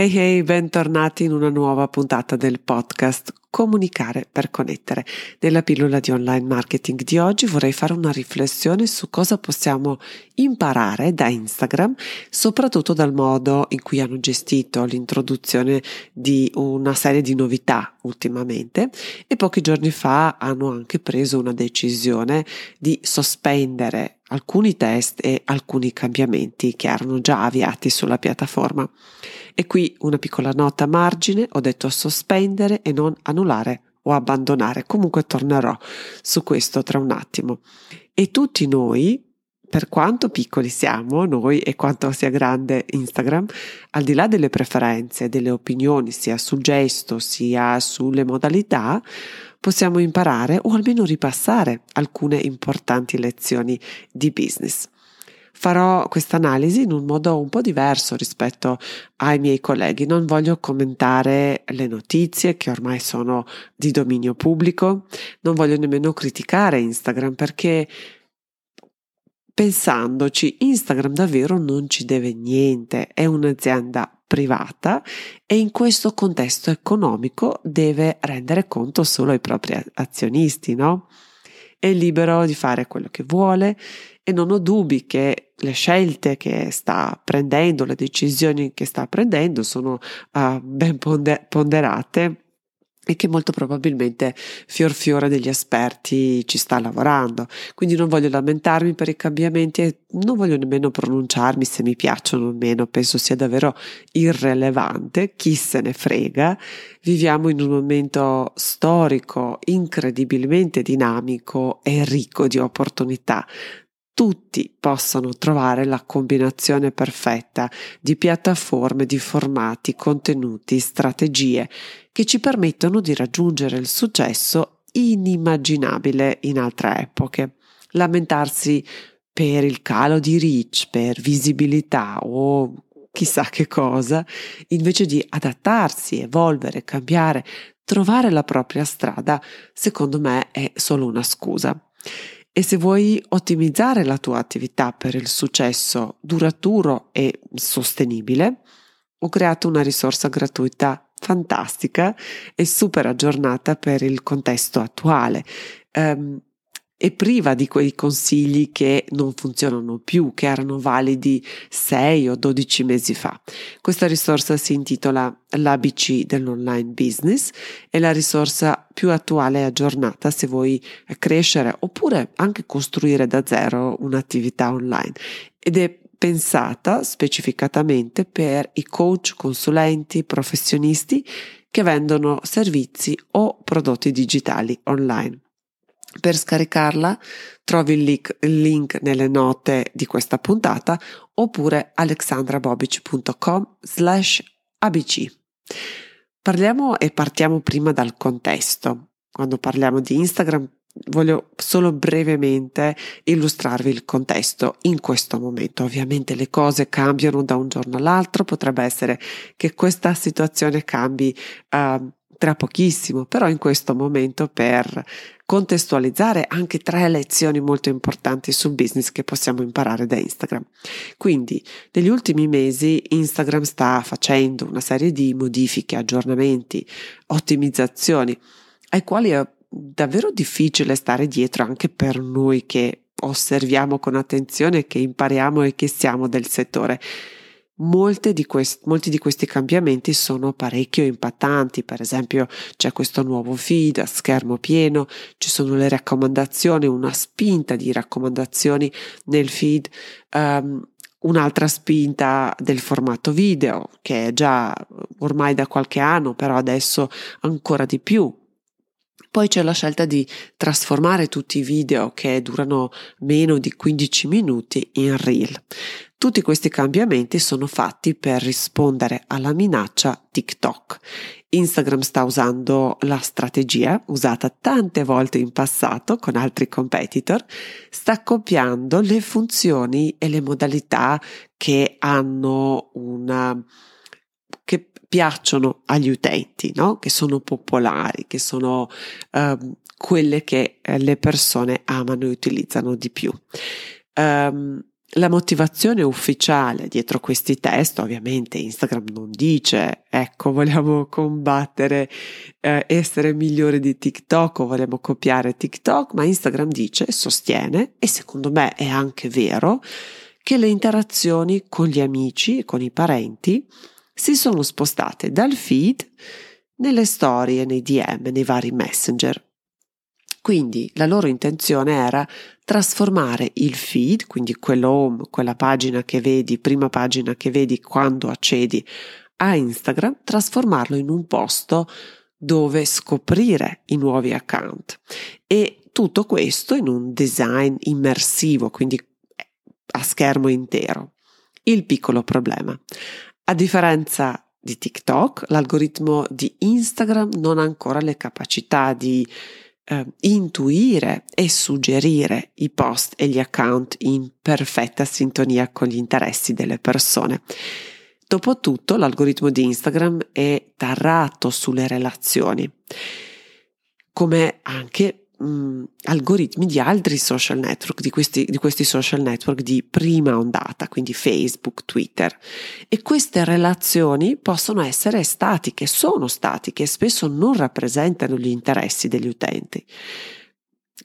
Hey hey, bentornati in una nuova puntata del podcast Comunicare per connettere. Nella pillola di online marketing di oggi vorrei fare una riflessione su cosa possiamo imparare da Instagram, soprattutto dal modo in cui hanno gestito l'introduzione di una serie di novità ultimamente e pochi giorni fa hanno anche preso una decisione di sospendere alcuni test e alcuni cambiamenti che erano già avviati sulla piattaforma. E qui una piccola nota a margine, ho detto sospendere e non annullare o abbandonare, comunque tornerò su questo tra un attimo. E tutti noi, per quanto piccoli siamo noi e quanto sia grande Instagram, al di là delle preferenze, delle opinioni, sia sul gesto sia sulle modalità, possiamo imparare o almeno ripassare alcune importanti lezioni di business. Farò questa analisi in un modo un po' diverso rispetto ai miei colleghi. Non voglio commentare le notizie che ormai sono di dominio pubblico, non voglio nemmeno criticare Instagram perché pensandoci, Instagram davvero non ci deve niente, è un'azienda privata e in questo contesto economico deve rendere conto solo ai propri azionisti, no? È libero di fare quello che vuole e non ho dubbi che le scelte che sta prendendo, le decisioni che sta prendendo sono uh, ben ponderate e che molto probabilmente fior fiore degli esperti ci sta lavorando. Quindi non voglio lamentarmi per i cambiamenti e non voglio nemmeno pronunciarmi se mi piacciono o meno, penso sia davvero irrilevante, chi se ne frega. Viviamo in un momento storico incredibilmente dinamico e ricco di opportunità tutti possono trovare la combinazione perfetta di piattaforme, di formati, contenuti, strategie che ci permettono di raggiungere il successo inimmaginabile in altre epoche. Lamentarsi per il calo di reach, per visibilità o chissà che cosa, invece di adattarsi, evolvere, cambiare, trovare la propria strada, secondo me è solo una scusa. E se vuoi ottimizzare la tua attività per il successo duraturo e sostenibile, ho creato una risorsa gratuita fantastica e super aggiornata per il contesto attuale. Um, e priva di quei consigli che non funzionano più, che erano validi 6 o 12 mesi fa. Questa risorsa si intitola l'ABC dell'online business, è la risorsa più attuale e aggiornata se vuoi crescere oppure anche costruire da zero un'attività online ed è pensata specificatamente per i coach, consulenti, professionisti che vendono servizi o prodotti digitali online. Per scaricarla trovi il link, il link, nelle note di questa puntata oppure alexandrabobic.com slash abc. Parliamo e partiamo prima dal contesto. Quando parliamo di Instagram voglio solo brevemente illustrarvi il contesto in questo momento. Ovviamente le cose cambiano da un giorno all'altro, potrebbe essere che questa situazione cambi uh, tra pochissimo, però in questo momento per contestualizzare anche tre lezioni molto importanti sul business che possiamo imparare da Instagram. Quindi, negli ultimi mesi Instagram sta facendo una serie di modifiche, aggiornamenti, ottimizzazioni ai quali è davvero difficile stare dietro anche per noi che osserviamo con attenzione, che impariamo e che siamo del settore di quest- molti di questi cambiamenti sono parecchio impattanti, per esempio c'è questo nuovo feed a schermo pieno, ci sono le raccomandazioni, una spinta di raccomandazioni nel feed, um, un'altra spinta del formato video che è già ormai da qualche anno, però adesso ancora di più poi c'è la scelta di trasformare tutti i video che durano meno di 15 minuti in reel. Tutti questi cambiamenti sono fatti per rispondere alla minaccia TikTok. Instagram sta usando la strategia usata tante volte in passato con altri competitor, sta copiando le funzioni e le modalità che hanno una che piacciono agli utenti, no? che sono popolari, che sono uh, quelle che eh, le persone amano e utilizzano di più. Um, la motivazione ufficiale dietro questi test, ovviamente Instagram non dice, ecco, vogliamo combattere, eh, essere migliori di TikTok o vogliamo copiare TikTok, ma Instagram dice, sostiene, e secondo me è anche vero, che le interazioni con gli amici e con i parenti si sono spostate dal feed nelle storie, nei DM, nei vari messenger. Quindi la loro intenzione era trasformare il feed, quindi quello home, quella pagina che vedi, prima pagina che vedi quando accedi a Instagram, trasformarlo in un posto dove scoprire i nuovi account e tutto questo in un design immersivo, quindi a schermo intero. Il piccolo problema. A differenza di TikTok, l'algoritmo di Instagram non ha ancora le capacità di eh, intuire e suggerire i post e gli account in perfetta sintonia con gli interessi delle persone. Dopotutto l'algoritmo di Instagram è tarrato sulle relazioni, come anche mh, mm, algoritmi di altri social network, di questi, di questi social network di prima ondata, quindi Facebook, Twitter. E queste relazioni possono essere statiche, sono statiche e spesso non rappresentano gli interessi degli utenti.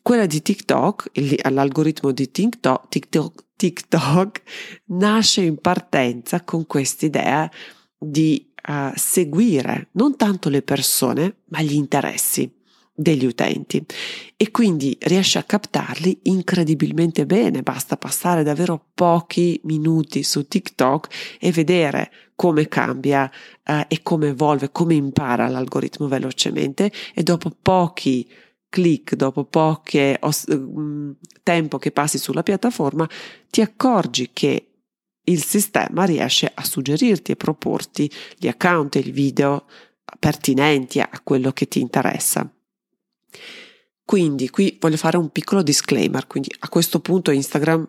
Quella di TikTok, l'algoritmo di TikTok, TikTok, TikTok nasce in partenza con quest'idea di uh, seguire non tanto le persone, ma gli interessi degli utenti. E quindi riesce a captarli incredibilmente bene, basta passare davvero pochi minuti su TikTok e vedere come cambia eh, e come evolve, come impara l'algoritmo velocemente. E dopo pochi click, dopo poco mm, tempo che passi sulla piattaforma, ti accorgi che il sistema riesce a suggerirti e proporti gli account e i video pertinenti a quello che ti interessa. Quindi qui voglio fare un piccolo disclaimer, quindi a questo punto Instagram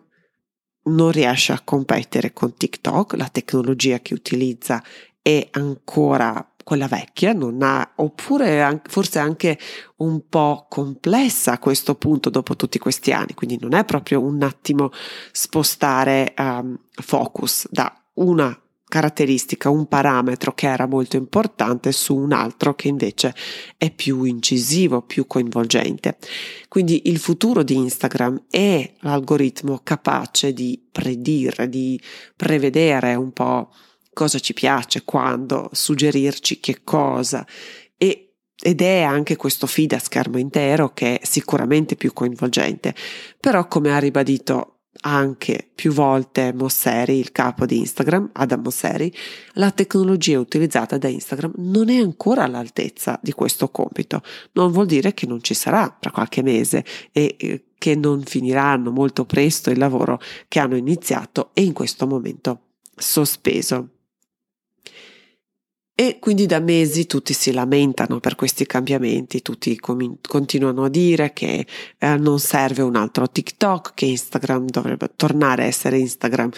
non riesce a competere con TikTok, la tecnologia che utilizza è ancora quella vecchia, non ha, oppure forse anche un po' complessa a questo punto dopo tutti questi anni, quindi non è proprio un attimo spostare um, focus da una caratteristica, un parametro che era molto importante su un altro che invece è più incisivo, più coinvolgente. Quindi il futuro di Instagram è l'algoritmo capace di predire, di prevedere un po' cosa ci piace, quando, suggerirci che cosa e ed è anche questo feed a schermo intero che è sicuramente più coinvolgente. Però, come ha ribadito anche più volte Mosseri, il capo di Instagram, Adam Mosseri, la tecnologia utilizzata da Instagram non è ancora all'altezza di questo compito. Non vuol dire che non ci sarà tra qualche mese e eh, che non finiranno molto presto il lavoro che hanno iniziato e in questo momento sospeso. E quindi da mesi tutti si lamentano per questi cambiamenti, tutti com- continuano a dire che eh, non serve un altro TikTok, che Instagram dovrebbe tornare a essere Instagram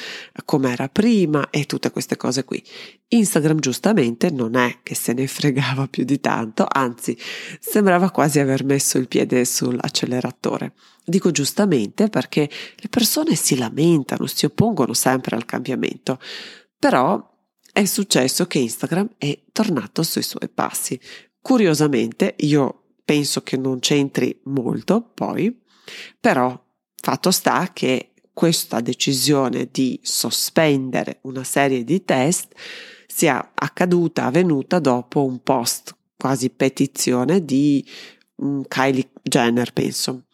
come era prima e tutte queste cose qui. Instagram giustamente non è che se ne fregava più di tanto, anzi sembrava quasi aver messo il piede sull'acceleratore. Dico giustamente perché le persone si lamentano, si oppongono sempre al cambiamento, però è successo che Instagram è tornato sui suoi passi. Curiosamente, io penso che non c'entri molto poi, però fatto sta che questa decisione di sospendere una serie di test sia accaduta, avvenuta dopo un post quasi petizione di um, Kylie Jenner, penso,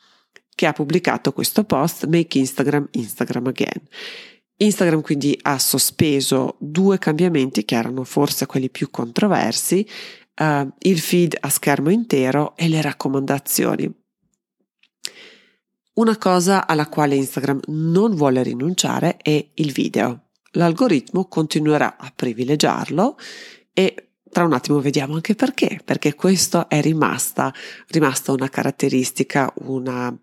che ha pubblicato questo post Make Instagram Instagram Again Instagram quindi ha sospeso due cambiamenti che erano forse quelli più controversi, uh, il feed a schermo intero e le raccomandazioni. Una cosa alla quale Instagram non vuole rinunciare è il video. l'algoritmo continuerà a privilegiarlo e tra un attimo vediamo anche perché, perché questo è rimasta, rimasta una caratteristica, un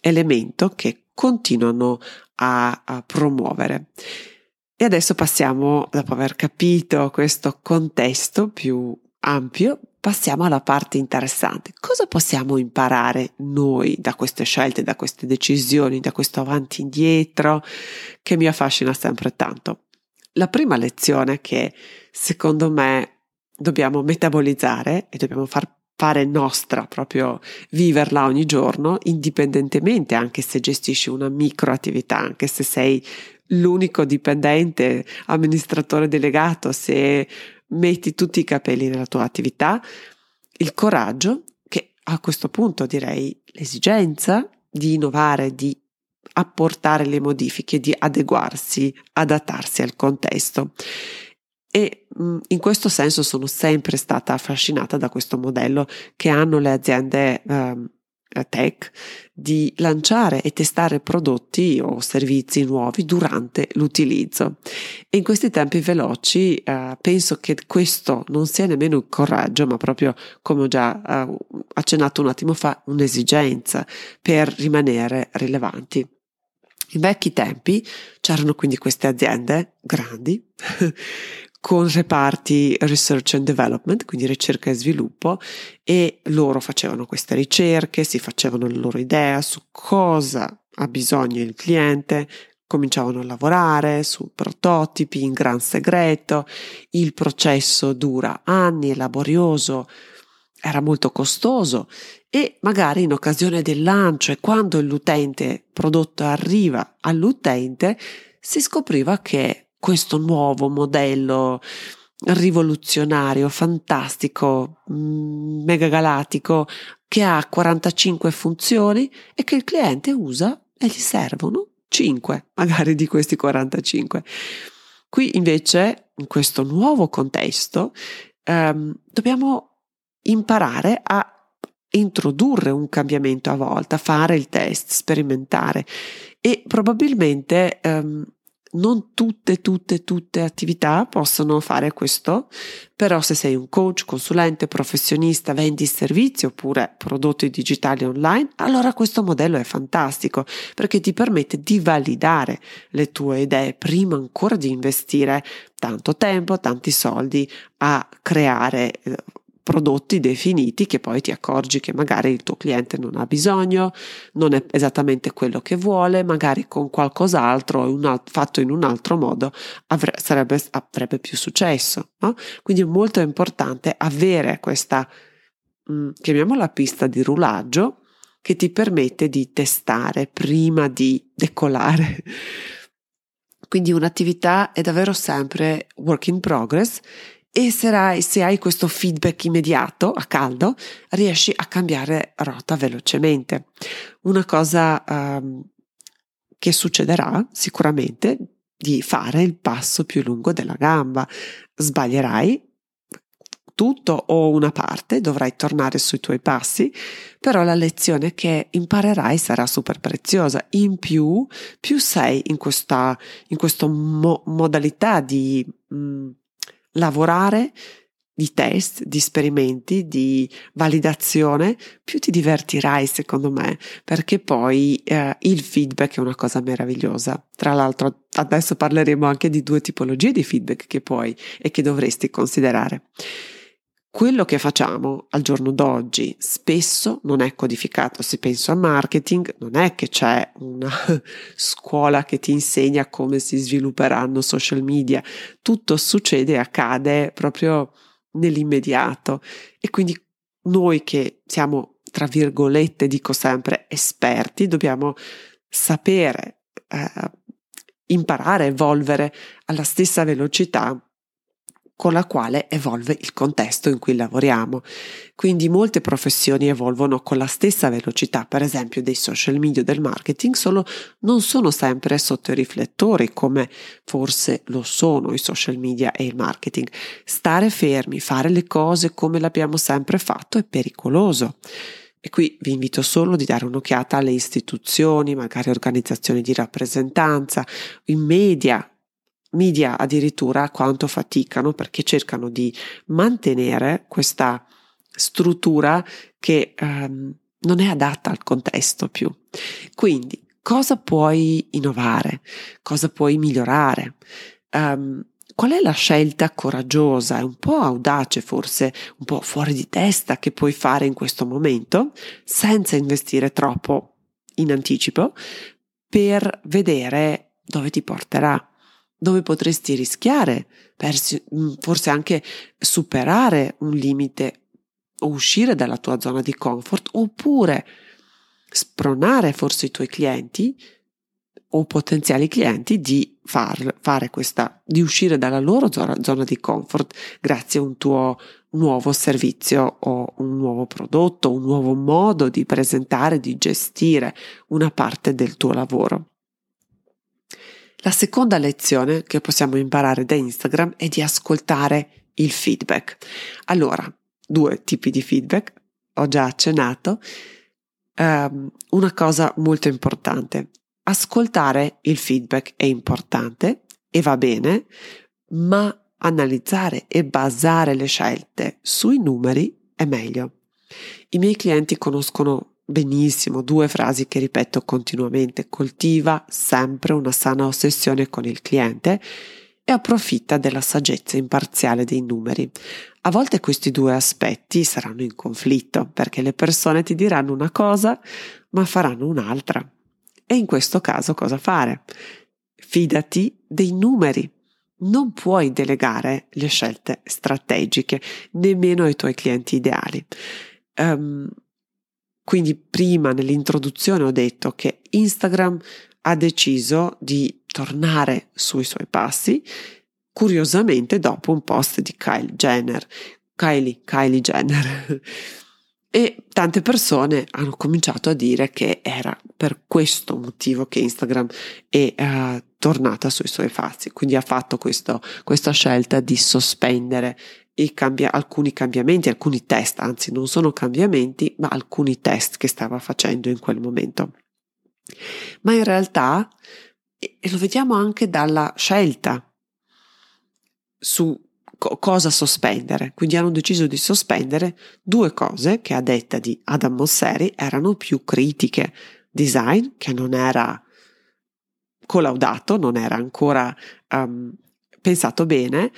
elemento che continuano a, a promuovere. E adesso passiamo, dopo aver capito questo contesto più ampio, passiamo alla parte interessante. Cosa possiamo imparare noi da queste scelte, da queste decisioni, da questo avanti e indietro che mi affascina sempre tanto? La prima lezione che secondo me dobbiamo metabolizzare e dobbiamo far fare nostra, proprio viverla ogni giorno, indipendentemente anche se gestisci una microattività, anche se sei l'unico dipendente, amministratore delegato, se metti tutti i capelli nella tua attività, il coraggio, che a questo punto direi l'esigenza di innovare, di apportare le modifiche, di adeguarsi, adattarsi al contesto. E mm, in questo senso sono sempre stata affascinata da questo modello che hanno le aziende um, tech di lanciare e testare prodotti o servizi nuovi durante l'utilizzo. E in questi tempi veloci uh, penso che questo non sia nemmeno un coraggio, ma proprio, come ho già uh, accennato un attimo fa, un'esigenza per rimanere rilevanti. In vecchi tempi c'erano quindi queste aziende grandi con reparti research and development, quindi ricerca e sviluppo, e loro facevano queste ricerche, si facevano la loro idea su cosa ha bisogno il cliente, cominciavano a lavorare su prototipi in gran segreto, il processo dura anni, è laborioso, era molto costoso e magari in occasione del lancio e quando l'utente prodotto arriva all'utente si scopriva che questo nuovo modello rivoluzionario, fantastico, mm, megagalattico, che ha 45 funzioni e che il cliente usa e gli servono 5 magari di questi 45. Qui invece, in questo nuovo contesto, ehm, dobbiamo imparare a introdurre un cambiamento a volta, fare il test, sperimentare e probabilmente ehm, non tutte, tutte, tutte attività possono fare questo, però se sei un coach, consulente, professionista, vendi servizi oppure prodotti digitali online, allora questo modello è fantastico perché ti permette di validare le tue idee prima ancora di investire tanto tempo, tanti soldi a creare eh, prodotti definiti che poi ti accorgi che magari il tuo cliente non ha bisogno, non è esattamente quello che vuole, magari con qualcos'altro un fatto in un altro modo avre- sarebbe, avrebbe più successo. No? Quindi è molto importante avere questa, mh, mm, chiamiamola pista di rulaggio, che ti permette di testare prima di decolare. Quindi un'attività è davvero sempre work in progress e se hai, se hai, questo feedback immediato a caldo riesci a cambiare rotta velocemente. Una cosa um, che succederà sicuramente di fare il passo più lungo della gamba. Sbaglierai tutto o una parte, dovrai tornare sui tuoi passi, però la lezione che imparerai sarà super preziosa. In più, più sei in questa, in questa mo- modalità di mh, mm, lavorare di test, di esperimenti, di validazione, più ti divertirai secondo me, perché poi eh, il feedback è una cosa meravigliosa. Tra l'altro adesso parleremo anche di due tipologie di feedback che puoi e che dovresti considerare. Quello che facciamo al giorno d'oggi spesso non è codificato. Se penso a marketing, non è che c'è una scuola che ti insegna come si svilupperanno social media. Tutto succede e accade proprio nell'immediato. E quindi noi che siamo, tra virgolette, dico sempre, esperti, dobbiamo sapere, eh, imparare, evolvere alla stessa velocità con la quale evolve il contesto in cui lavoriamo. Quindi molte professioni evolvono con la stessa velocità, per esempio dei social media del marketing, solo non sono sempre sotto i riflettori come forse lo sono i social media e il marketing. Stare fermi, fare le cose come l'abbiamo sempre fatto è pericoloso. E qui vi invito solo di dare un'occhiata alle istituzioni, magari organizzazioni di rappresentanza, i media media addirittura quanto faticano perché cercano di mantenere questa struttura che um, non è adatta al contesto più. Quindi, cosa puoi innovare? Cosa puoi migliorare? Um, qual è la scelta coraggiosa e un po' audace, forse un po' fuori di testa che puoi fare in questo momento senza investire troppo in anticipo per vedere dove ti porterà? Dove potresti rischiare, mm, forse anche superare un limite o uscire dalla tua zona di comfort, oppure spronare forse i tuoi clienti o potenziali clienti di far, fare questa, di uscire dalla loro zona, zona di comfort grazie a un tuo nuovo servizio o un nuovo prodotto, un nuovo modo di presentare, di gestire una parte del tuo lavoro. La seconda lezione che possiamo imparare da Instagram è di ascoltare il feedback. Allora, due tipi di feedback, ho già accennato. Um, una cosa molto importante, ascoltare il feedback è importante e va bene, ma analizzare e basare le scelte sui numeri è meglio. I miei clienti conoscono benissimo due frasi che ripeto continuamente. Coltiva sempre una sana ossessione con il cliente e approfitta della saggezza imparziale dei numeri. A volte questi due aspetti saranno in conflitto perché le persone ti diranno una cosa ma faranno un'altra. E in questo caso cosa fare? Fidati dei numeri. Non puoi delegare le scelte strategiche nemmeno ai tuoi clienti ideali. Um, quindi prima nell'introduzione ho detto che Instagram ha deciso di tornare sui suoi passi, curiosamente dopo un post di Kyle Jenner, Kylie, Kylie Jenner. E tante persone hanno cominciato a dire che era per questo motivo che Instagram è uh, tornata sui suoi passi, quindi ha fatto questo, questa scelta di sospendere cambia, alcuni cambiamenti, alcuni test, anzi non sono cambiamenti, ma alcuni test che stava facendo in quel momento. Ma in realtà, e lo vediamo anche dalla scelta su co- cosa sospendere, quindi hanno deciso di sospendere due cose che a detta di Adam Mosseri erano più critiche. Design, che non era collaudato, non era ancora um, pensato bene,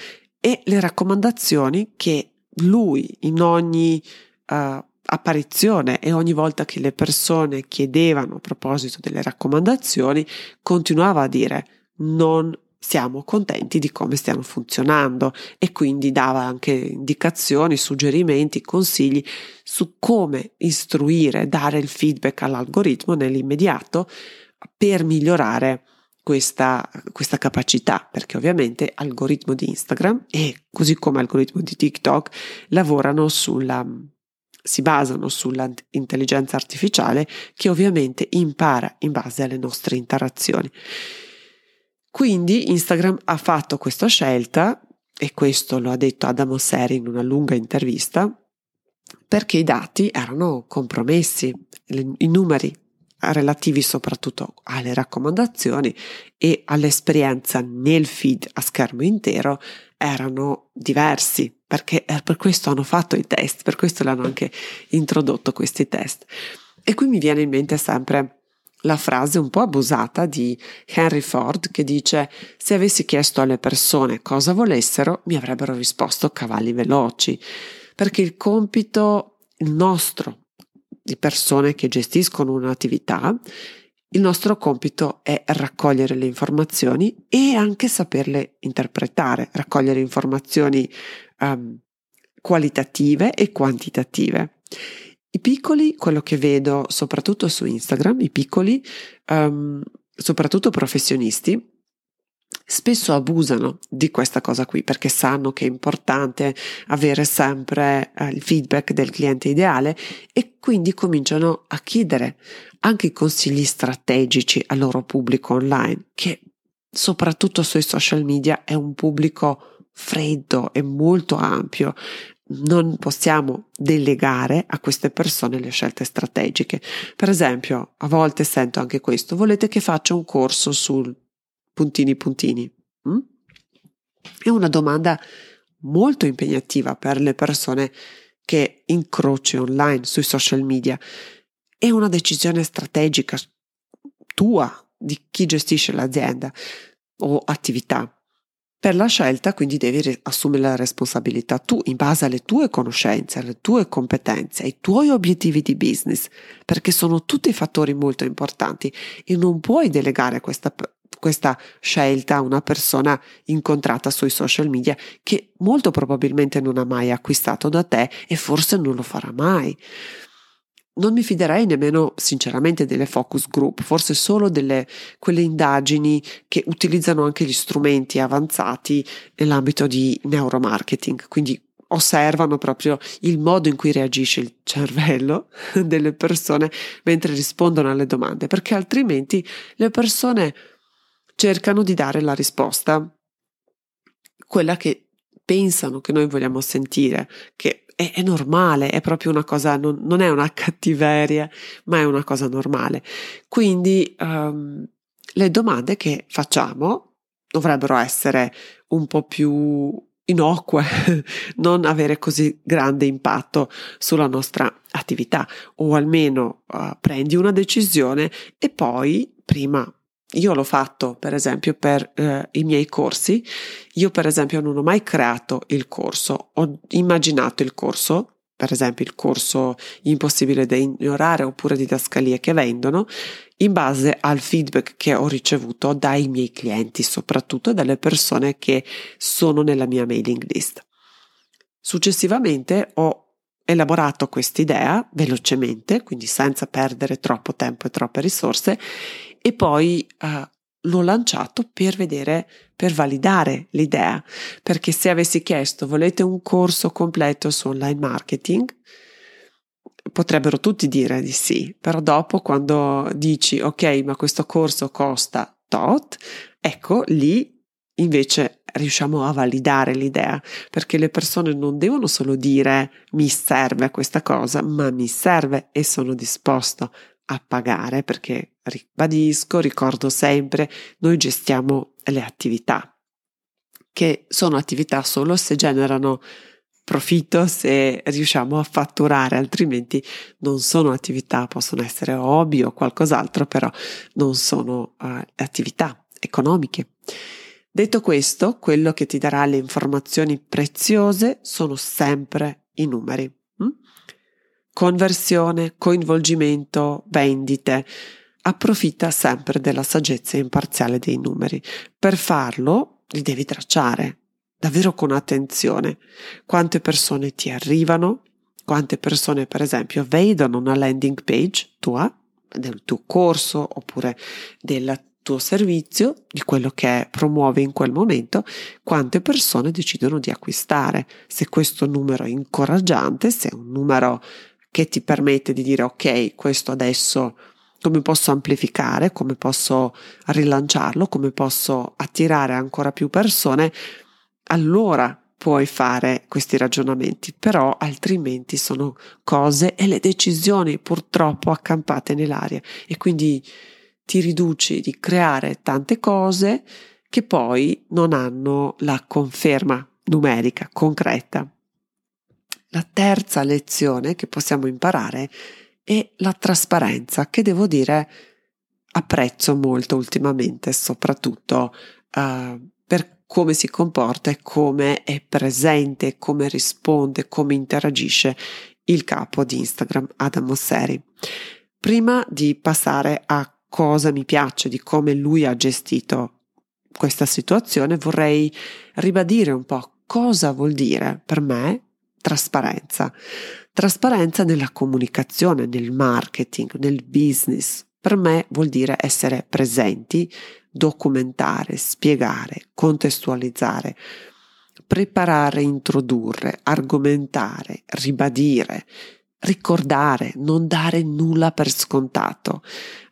e le raccomandazioni che lui in ogni uh, apparizione e ogni volta che le persone chiedevano a proposito delle raccomandazioni continuava a dire non siamo contenti di come stiano funzionando. E quindi dava anche indicazioni, suggerimenti, consigli su come istruire, dare il feedback all'algoritmo nell'immediato per migliorare questa, questa capacità, perché ovviamente algoritmo di Instagram e così come algoritmo di TikTok lavorano sulla si basano sull'intelligenza artificiale che ovviamente impara in base alle nostre interazioni. Quindi Instagram ha fatto questa scelta, e questo lo ha detto Adamo Seri in una lunga intervista, perché i dati erano compromessi, i numeri relativi soprattutto alle raccomandazioni e all'esperienza nel feed a schermo intero erano diversi perché per questo hanno fatto i test, per questo l'hanno anche introdotto questi test. E qui mi viene in mente sempre la frase un po' abusata di Henry Ford che dice se avessi chiesto alle persone cosa volessero mi avrebbero risposto cavalli veloci perché il compito il nostro di persone che gestiscono un'attività, il nostro compito è raccogliere le informazioni e anche saperle interpretare, raccogliere informazioni um, qualitative e quantitative. I piccoli, quello che vedo soprattutto su Instagram, i piccoli, um, soprattutto professionisti, spesso abusano di questa cosa qui perché sanno che è importante avere sempre eh, il feedback del cliente ideale e quindi cominciano a chiedere anche consigli strategici al loro pubblico online che soprattutto sui social media è un pubblico freddo e molto ampio non possiamo delegare a queste persone le scelte strategiche. Per esempio, a volte sento anche questo, volete che faccia un corso sul puntini puntini. Mm? È una domanda molto impegnativa per le persone che incroci online sui social media. È una decisione strategica tua di chi gestisce l'azienda o attività. Per la scelta quindi devi assumere la responsabilità tu in base alle tue conoscenze, alle tue competenze, ai tuoi obiettivi di business, perché sono tutti fattori molto importanti e non puoi delegare questa, questa scelta una persona incontrata sui social media che molto probabilmente non ha mai acquistato da te e forse non lo farà mai. Non mi fiderei nemmeno sinceramente delle focus group, forse solo delle quelle indagini che utilizzano anche gli strumenti avanzati nell'ambito di neuromarketing, quindi osservano proprio il modo in cui reagisce il cervello delle persone mentre rispondono alle domande, perché altrimenti le persone cercano di dare la risposta, quella che pensano che noi vogliamo sentire, che è, è, normale, è proprio una cosa, non, non, è una cattiveria, ma è una cosa normale. Quindi um, le domande che facciamo dovrebbero essere un po' più innocue, non avere così grande impatto sulla nostra attività o almeno uh, prendi una decisione e poi prima io l'ho fatto, per esempio, per eh, i miei corsi. Io, per esempio, non ho mai creato il corso, ho immaginato il corso, per esempio il corso impossibile da ignorare oppure didascalie che vendono, in base al feedback che ho ricevuto dai miei clienti, soprattutto dalle persone che sono nella mia mailing list. Successivamente ho elaborato quest'idea velocemente, quindi senza perdere troppo tempo e troppe risorse, e poi uh, l'ho lanciato per vedere, per validare l'idea, perché se avessi chiesto volete un corso completo su online marketing, potrebbero tutti dire di sì, però dopo quando dici ok, ma questo corso costa tot, ecco lì invece riusciamo a validare l'idea, perché le persone non devono solo dire mi serve questa cosa, ma mi serve e sono disposto a pagare perché ribadisco, ricordo sempre, noi gestiamo le attività che sono attività solo se generano profitto, se riusciamo a fatturare, altrimenti non sono attività, possono essere hobby o qualcos'altro, però non sono uh, attività economiche. Detto questo, quello che ti darà le informazioni preziose sono sempre i numeri. Hm? conversione, coinvolgimento, vendite. Approfitta sempre della saggezza imparziale dei numeri. Per farlo li devi tracciare davvero con attenzione. Quante persone ti arrivano? Quante persone, per esempio, vedono una landing page tua, del tuo corso oppure del tuo servizio, di quello che promuove in quel momento, quante persone decidono di acquistare. Se questo numero è incoraggiante, se è un numero che ti permette di dire ok, questo adesso come posso amplificare, come posso rilanciarlo, come posso attirare ancora più persone, allora puoi fare questi ragionamenti, però altrimenti sono cose e le decisioni purtroppo accampate nell'aria e quindi ti riduci di creare tante cose che poi non hanno la conferma numerica concreta. La terza lezione che possiamo imparare è la trasparenza, che devo dire apprezzo molto ultimamente, soprattutto uh, per come si comporta e come è presente, come risponde, come interagisce il capo di Instagram, Adam Mosseri. Prima di passare a cosa mi piace di come lui ha gestito questa situazione, vorrei ribadire un po' cosa vuol dire per me trasparenza. Trasparenza nella comunicazione, nel marketing, nel business. Per me vuol dire essere presenti, documentare, spiegare, contestualizzare, preparare, introdurre, argomentare, ribadire, ricordare, non dare nulla per scontato,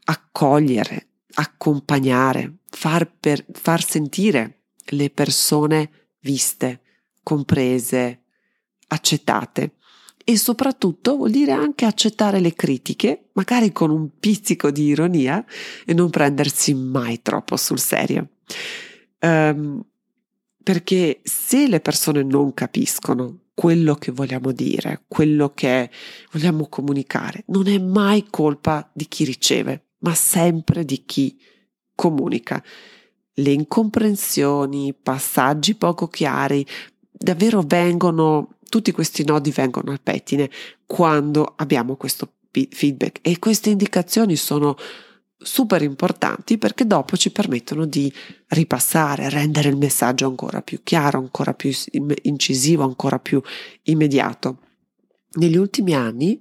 accogliere, accompagnare, far, per, far sentire le persone viste, comprese, accettate e soprattutto vuol dire anche accettare le critiche, magari con un pizzico di ironia e non prendersi mai troppo sul serio. Um, perché se le persone non capiscono quello che vogliamo dire, quello che vogliamo comunicare, non è mai colpa di chi riceve, ma sempre di chi comunica. Le incomprensioni, passaggi poco chiari, davvero vengono, tutti questi nodi vengono al pettine quando abbiamo questo feedback e queste indicazioni sono super importanti perché dopo ci permettono di ripassare, rendere il messaggio ancora più chiaro, ancora più incisivo, ancora più immediato. Negli ultimi anni,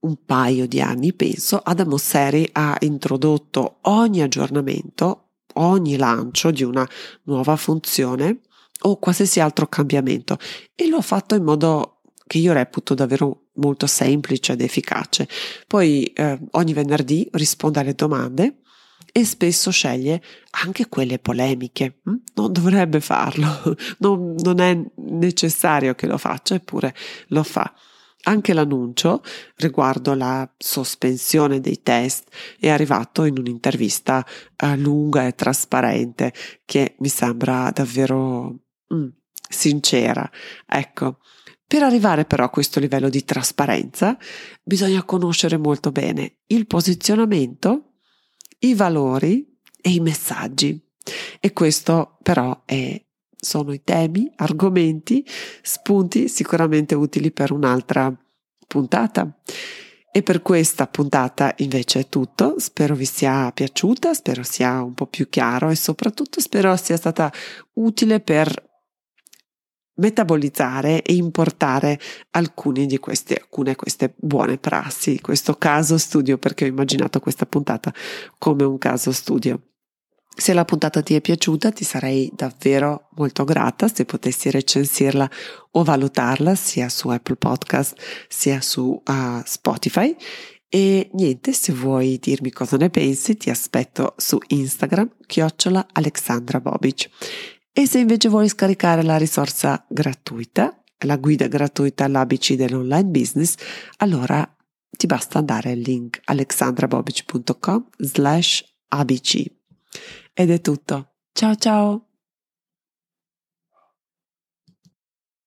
un paio di anni penso, Adam Osseri ha introdotto ogni aggiornamento, ogni lancio di una nuova funzione o qualsiasi altro cambiamento e lo ha fatto in modo che io reputo davvero molto semplice ed efficace. Poi eh, ogni venerdì risponde alle domande e spesso sceglie anche quelle polemiche. Hm? Non dovrebbe farlo, non, non è necessario che lo faccia, eppure lo fa. Anche l'annuncio riguardo la sospensione dei test è arrivato in un'intervista eh, lunga e trasparente che mi sembra davvero mm, sincera. Ecco, per arrivare però a questo livello di trasparenza bisogna conoscere molto bene il posizionamento, i valori e i messaggi. E questo però è, sono i temi, argomenti, spunti sicuramente utili per un'altra puntata. E per questa puntata invece è tutto, spero vi sia piaciuta, spero sia un po' più chiaro e soprattutto spero sia stata utile per metabolizzare e importare alcune di queste, alcune queste buone prassi, questo caso studio, perché ho immaginato questa puntata come un caso studio. Se la puntata ti è piaciuta ti sarei davvero molto grata se potessi recensirla o valutarla sia su Apple Podcast sia su uh, Spotify e niente, se vuoi dirmi cosa ne pensi, ti aspetto su Instagram, chiocciola Alexandra Bobic. E se invece vuoi scaricare la risorsa gratuita, la guida gratuita all'ABC dell'online business, allora ti basta andare al link alexandrabobic.com slash abc. Ed è tutto. Ciao ciao!